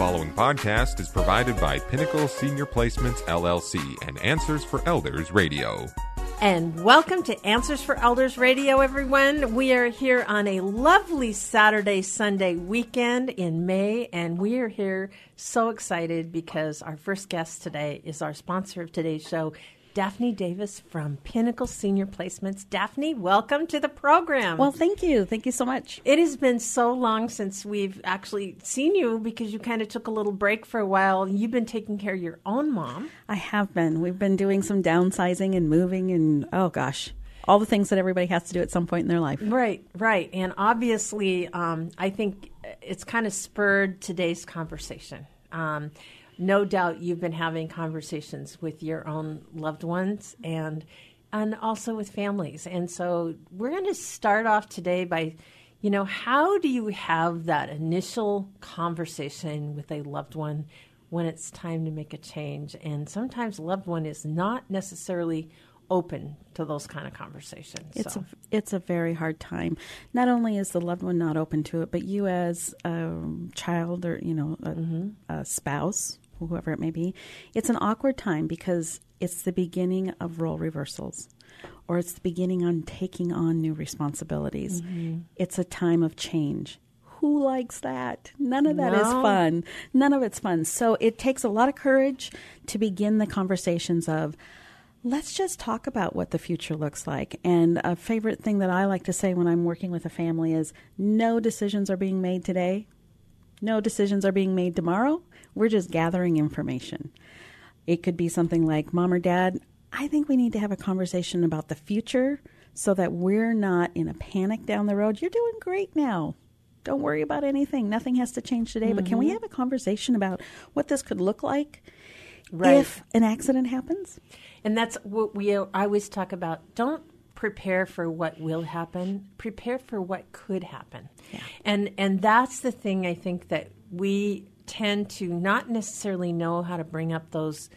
following podcast is provided by Pinnacle Senior Placements LLC and Answers for Elders Radio. And welcome to Answers for Elders Radio, everyone. We are here on a lovely Saturday, Sunday weekend in May, and we are here so excited because our first guest today is our sponsor of today's show, Daphne Davis from Pinnacle Senior Placements. Daphne, welcome to the program. Well, thank you. Thank you so much. It has been so long since we've actually seen you because you kind of took a little break for a while. You've been taking care of your own mom. I have been. We've been doing some downsizing and moving and, oh gosh, all the things that everybody has to do at some point in their life. Right, right. And obviously, um, I think it's kind of spurred today's conversation. Um, no doubt you've been having conversations with your own loved ones and and also with families. And so we're going to start off today by you know, how do you have that initial conversation with a loved one when it's time to make a change? And sometimes a loved one is not necessarily open to those kind of conversations. It's so. a, it's a very hard time. Not only is the loved one not open to it, but you as a child or you know a, mm-hmm. a spouse whoever it may be, it's an awkward time because it's the beginning of role reversals or it's the beginning on taking on new responsibilities. Mm-hmm. It's a time of change. Who likes that? None of that no. is fun. None of it's fun. So it takes a lot of courage to begin the conversations of, let's just talk about what the future looks like. And a favorite thing that I like to say when I'm working with a family is no decisions are being made today. No decisions are being made tomorrow. We're just gathering information. It could be something like, Mom or Dad, I think we need to have a conversation about the future so that we're not in a panic down the road. You're doing great now. Don't worry about anything. Nothing has to change today. Mm-hmm. But can we mm-hmm. have a conversation about what this could look like right. if an accident happens? And that's what we I always talk about. Don't prepare for what will happen. Prepare for what could happen. Yeah. And and that's the thing I think that we tend to not necessarily know how to bring up those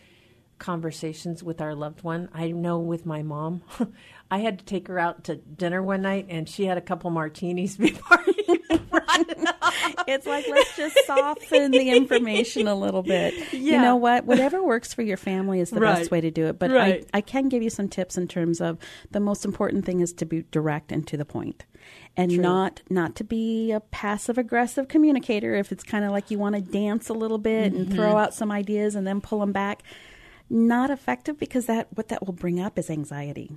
conversations with our loved one. I know with my mom, I had to take her out to dinner one night, and she had a couple martinis before it's like let's just soften the information a little bit. Yeah. You know what? Whatever works for your family is the right. best way to do it. But right. I, I can give you some tips in terms of the most important thing is to be direct and to the point and True. not not to be a passive aggressive communicator if it's kind of like you want to dance a little bit mm-hmm. and throw out some ideas and then pull them back not effective because that what that will bring up is anxiety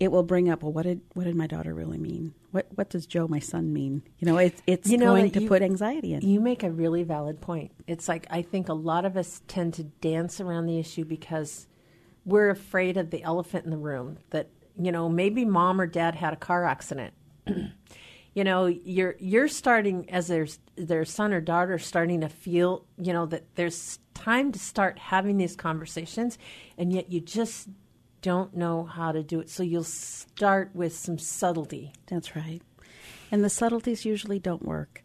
it will bring up well what did what did my daughter really mean? What what does joe my son mean? You know it's it's you know, going to you, put anxiety in. you make a really valid point. It's like i think a lot of us tend to dance around the issue because we're afraid of the elephant in the room that you know maybe mom or dad had a car accident. You know you're you're starting as their their son or daughter starting to feel you know that there's time to start having these conversations and yet you just don't know how to do it. So you'll start with some subtlety. That's right. And the subtleties usually don't work.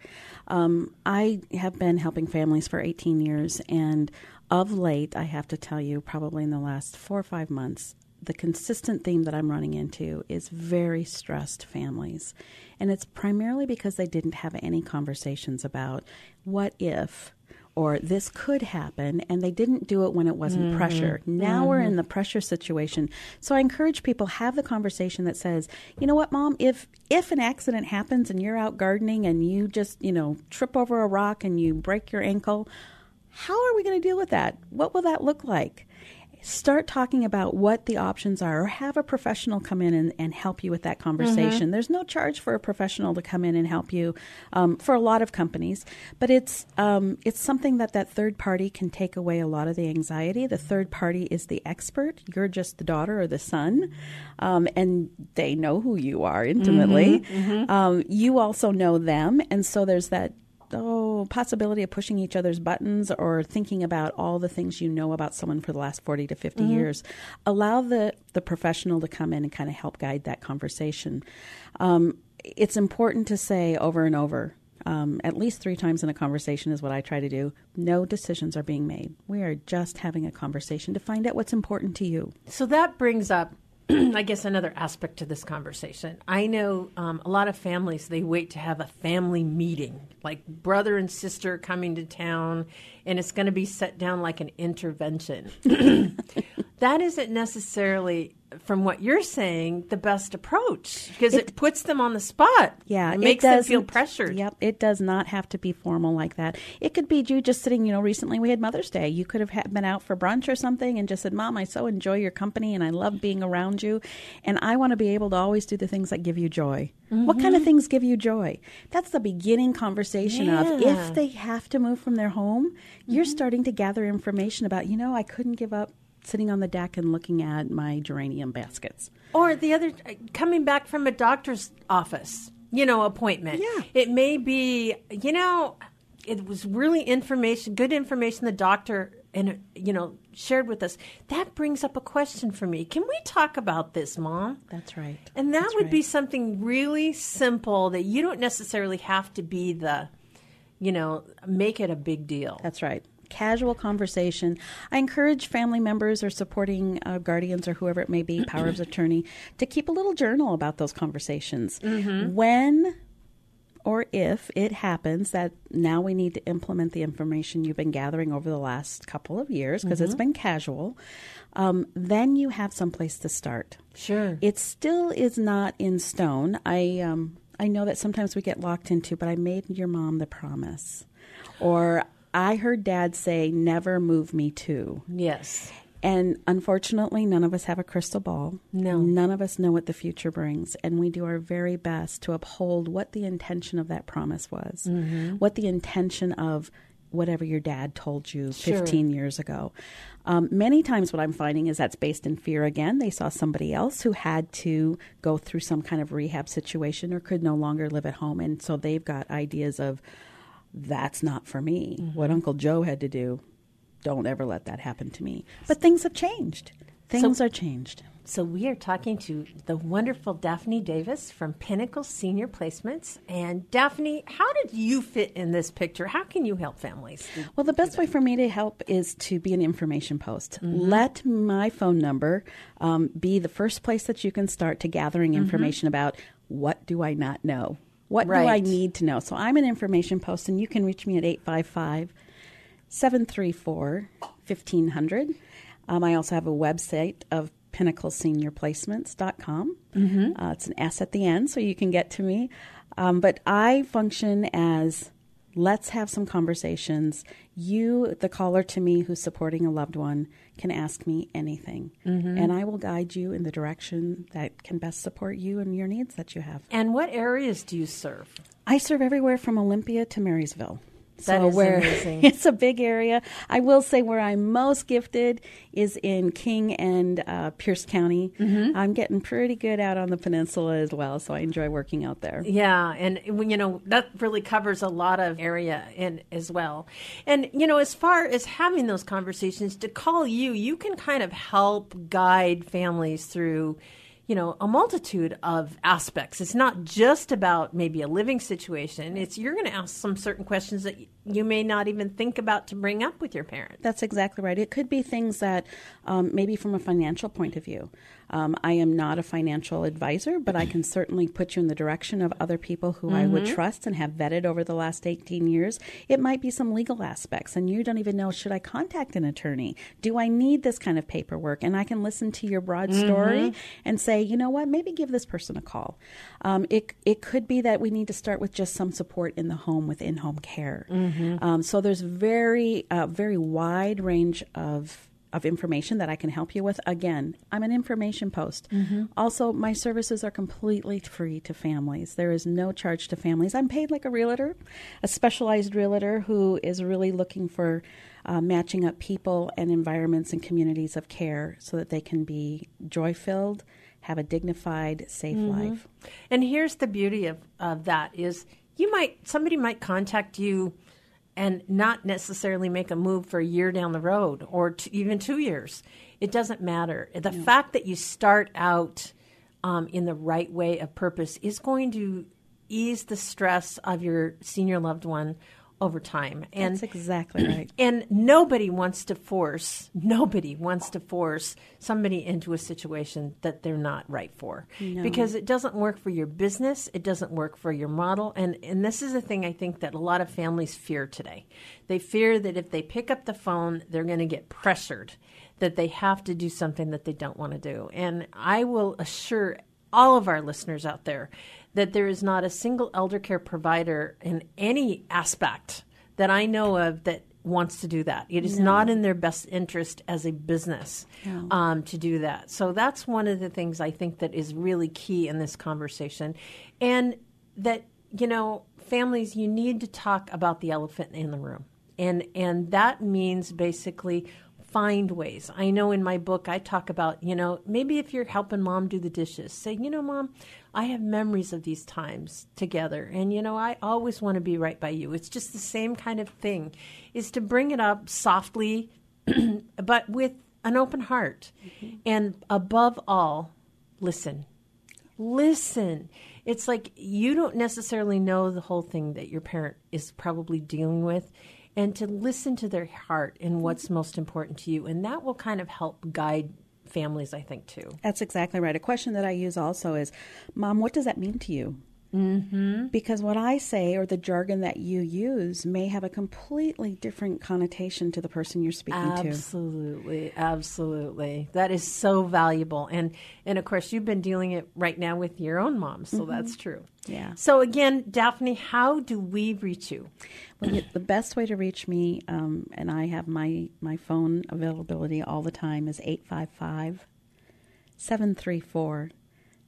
Um, i have been helping families for 18 years and of late i have to tell you probably in the last four or five months the consistent theme that I'm running into is very stressed families. And it's primarily because they didn't have any conversations about what if or this could happen and they didn't do it when it wasn't mm-hmm. pressure. Now mm-hmm. we're in the pressure situation. So I encourage people have the conversation that says, "You know what, mom, if if an accident happens and you're out gardening and you just, you know, trip over a rock and you break your ankle, how are we going to deal with that? What will that look like?" Start talking about what the options are or have a professional come in and, and help you with that conversation. Mm-hmm. There's no charge for a professional to come in and help you um, for a lot of companies, but it's um, it's something that that third party can take away a lot of the anxiety. The third party is the expert. You're just the daughter or the son, um, and they know who you are intimately. Mm-hmm, mm-hmm. Um, you also know them, and so there's that oh, possibility of pushing each other's buttons or thinking about all the things you know about someone for the last 40 to 50 mm-hmm. years. Allow the, the professional to come in and kind of help guide that conversation. Um, it's important to say over and over, um, at least three times in a conversation is what I try to do. No decisions are being made. We are just having a conversation to find out what's important to you. So that brings up I guess another aspect to this conversation. I know um, a lot of families they wait to have a family meeting, like brother and sister coming to town, and it's going to be set down like an intervention. that isn't necessarily from what you're saying, the best approach because it, it, puts them on the spot. Yeah, it makes it them feel pressured. Yep, it does not have to be formal like that. It could be you just sitting. You know, recently we had Mother's Day. You could have been out for brunch or something and just said, "Mom, I so enjoy your company and I love being around you, and I want to be able to always do the things that give you joy." Mm-hmm. What kind of things give you joy? That's the beginning conversation yeah. of if they have to move from their home, mm-hmm. you're starting to gather information about. You know, I couldn't give up sitting on the deck and looking at my geranium baskets. Or the other, coming back from a doctor's office, you know, appointment. Yeah. It may be, you know, it was really information, good information the doctor and you know shared with us that brings up a question for me can we talk about this mom that's right and that that's would right. be something really simple that you don't necessarily have to be the you know make it a big deal that's right casual conversation. I encourage family members or supporting uh, guardians or whoever it may be, power of attorney, to keep a little journal about those conversations. Mm-hmm. When or if it happens that now we need to implement the information you've been gathering over the last couple of years because mm-hmm. it's been casual, um, then you have some place to start. Sure. It still is not in stone. I um, I know that sometimes we get locked into, but I made your mom the promise. Or I heard dad say, never move me to. Yes. And unfortunately, none of us have a crystal ball. No. None of us know what the future brings. And we do our very best to uphold what the intention of that promise was, mm-hmm. what the intention of whatever your dad told you 15 sure. years ago. Um, many times, what I'm finding is that's based in fear again. They saw somebody else who had to go through some kind of rehab situation or could no longer live at home. And so they've got ideas of, that's not for me. Mm-hmm. What Uncle Joe had to do, don't ever let that happen to me. But things have changed. Things so, are changed. So we are talking to the wonderful Daphne Davis from Pinnacle Senior Placements. And Daphne, how did you fit in this picture? How can you help families? Well, the best way for me to help is to be an information post. Mm-hmm. Let my phone number um, be the first place that you can start to gathering mm-hmm. information mm-hmm. about what do I not know what right. do I need to know? So I'm an information post, and you can reach me at 855 734 1500. Um, I also have a website of pinnacleseniorplacements.com. Mm-hmm. Uh, it's an S at the end, so you can get to me. Um, but I function as let's have some conversations. You, the caller to me who's supporting a loved one, can ask me anything. Mm-hmm. And I will guide you in the direction that can best support you and your needs that you have. And what areas do you serve? I serve everywhere from Olympia to Marysville. That so is where amazing. it's a big area. I will say where I'm most gifted is in King and uh, Pierce County. Mm-hmm. I'm getting pretty good out on the peninsula as well, so I enjoy working out there. Yeah, and you know that really covers a lot of area in as well. And you know, as far as having those conversations, to call you, you can kind of help guide families through you know a multitude of aspects. It's not just about maybe a living situation. It's you're going to ask some certain questions that you may not even think about to bring up with your parent. That's exactly right. It could be things that um, maybe from a financial point of view um, I am not a financial advisor, but I can certainly put you in the direction of other people who mm-hmm. I would mm-hmm. trust and have vetted over the last 18 years. It might be some legal aspects, and you don't even know should I contact an attorney? Do I need this kind of paperwork? And I can listen to your broad mm-hmm. story and say, you know what, maybe give this person a call. Um, it, it could be that we need to start with just some support in the home with in home care. Mm-hmm. Um, so there's very, uh, very wide range of of information that I can help you with. Again, I'm an information post. Mm-hmm. Also, my services are completely free to families. There is no charge to families. I'm paid like a realtor, a specialized realtor who is really looking for uh, matching up people and environments and communities of care so that they can be joy filled, have a dignified, safe mm-hmm. life. And here's the beauty of, of that is you might somebody might contact you and not necessarily make a move for a year down the road or t- even two years. It doesn't matter. The fact that you start out um, in the right way of purpose is going to ease the stress of your senior loved one over time. And That's exactly right. and nobody wants to force nobody wants to force somebody into a situation that they're not right for because it doesn't work for your business it doesn't work for your model and and this is a thing i think that a lot of families fear today they fear that if they pick up the phone they're going to get pressured that they have to do something that they don't want to do and i will assure all of our listeners out there that there is not a single elder care provider in any aspect that I know of that wants to do that. It is not in their best interest as a business um, to do that. So that's one of the things I think that is really key in this conversation, and that you know, families, you need to talk about the elephant in the room, and and that means basically find ways. I know in my book I talk about, you know, maybe if you're helping mom do the dishes, say, you know, mom, I have memories of these times together and you know, I always want to be right by you. It's just the same kind of thing is to bring it up softly but with an open heart. Mm-hmm. And above all, listen. Listen. It's like you don't necessarily know the whole thing that your parent is probably dealing with and to listen to their heart and what's most important to you and that will kind of help guide families I think too. That's exactly right. A question that I use also is, Mom, what does that mean to you? Mm-hmm. Because what I say or the jargon that you use may have a completely different connotation to the person you're speaking to. Absolutely, absolutely. That is so valuable, and and of course you've been dealing it right now with your own mom, so that's true. Yeah. So again, Daphne, how do we reach you? Well, the best way to reach me, um, and I have my, my phone availability all the time, is 855 734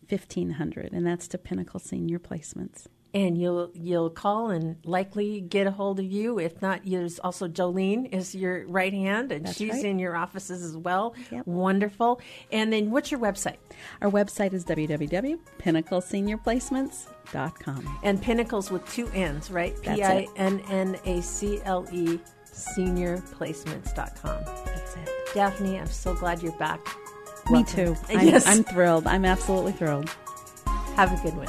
1500, and that's to Pinnacle Senior Placements. And you'll you'll call and likely get a hold of you. If not, there's also Jolene is your right hand, and That's she's right. in your offices as well. Yep. Wonderful. And then what's your website? Our website is www.pinnacleseniorplacements.com. And Pinnacles with two N's, right? P. I N N A C L E seniorplacements.com. That's it. Daphne, I'm so glad you're back. Me Welcome. too. I'm, Yes. I'm thrilled. I'm absolutely thrilled. Have a good one.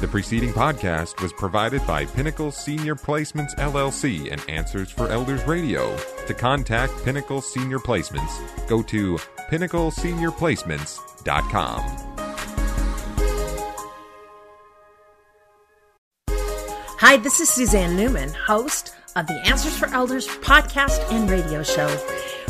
The preceding podcast was provided by Pinnacle Senior Placements LLC and Answers for Elders Radio. To contact Pinnacle Senior Placements, go to pinnacleseniorplacements.com. Hi, this is Suzanne Newman, host of the Answers for Elders podcast and radio show.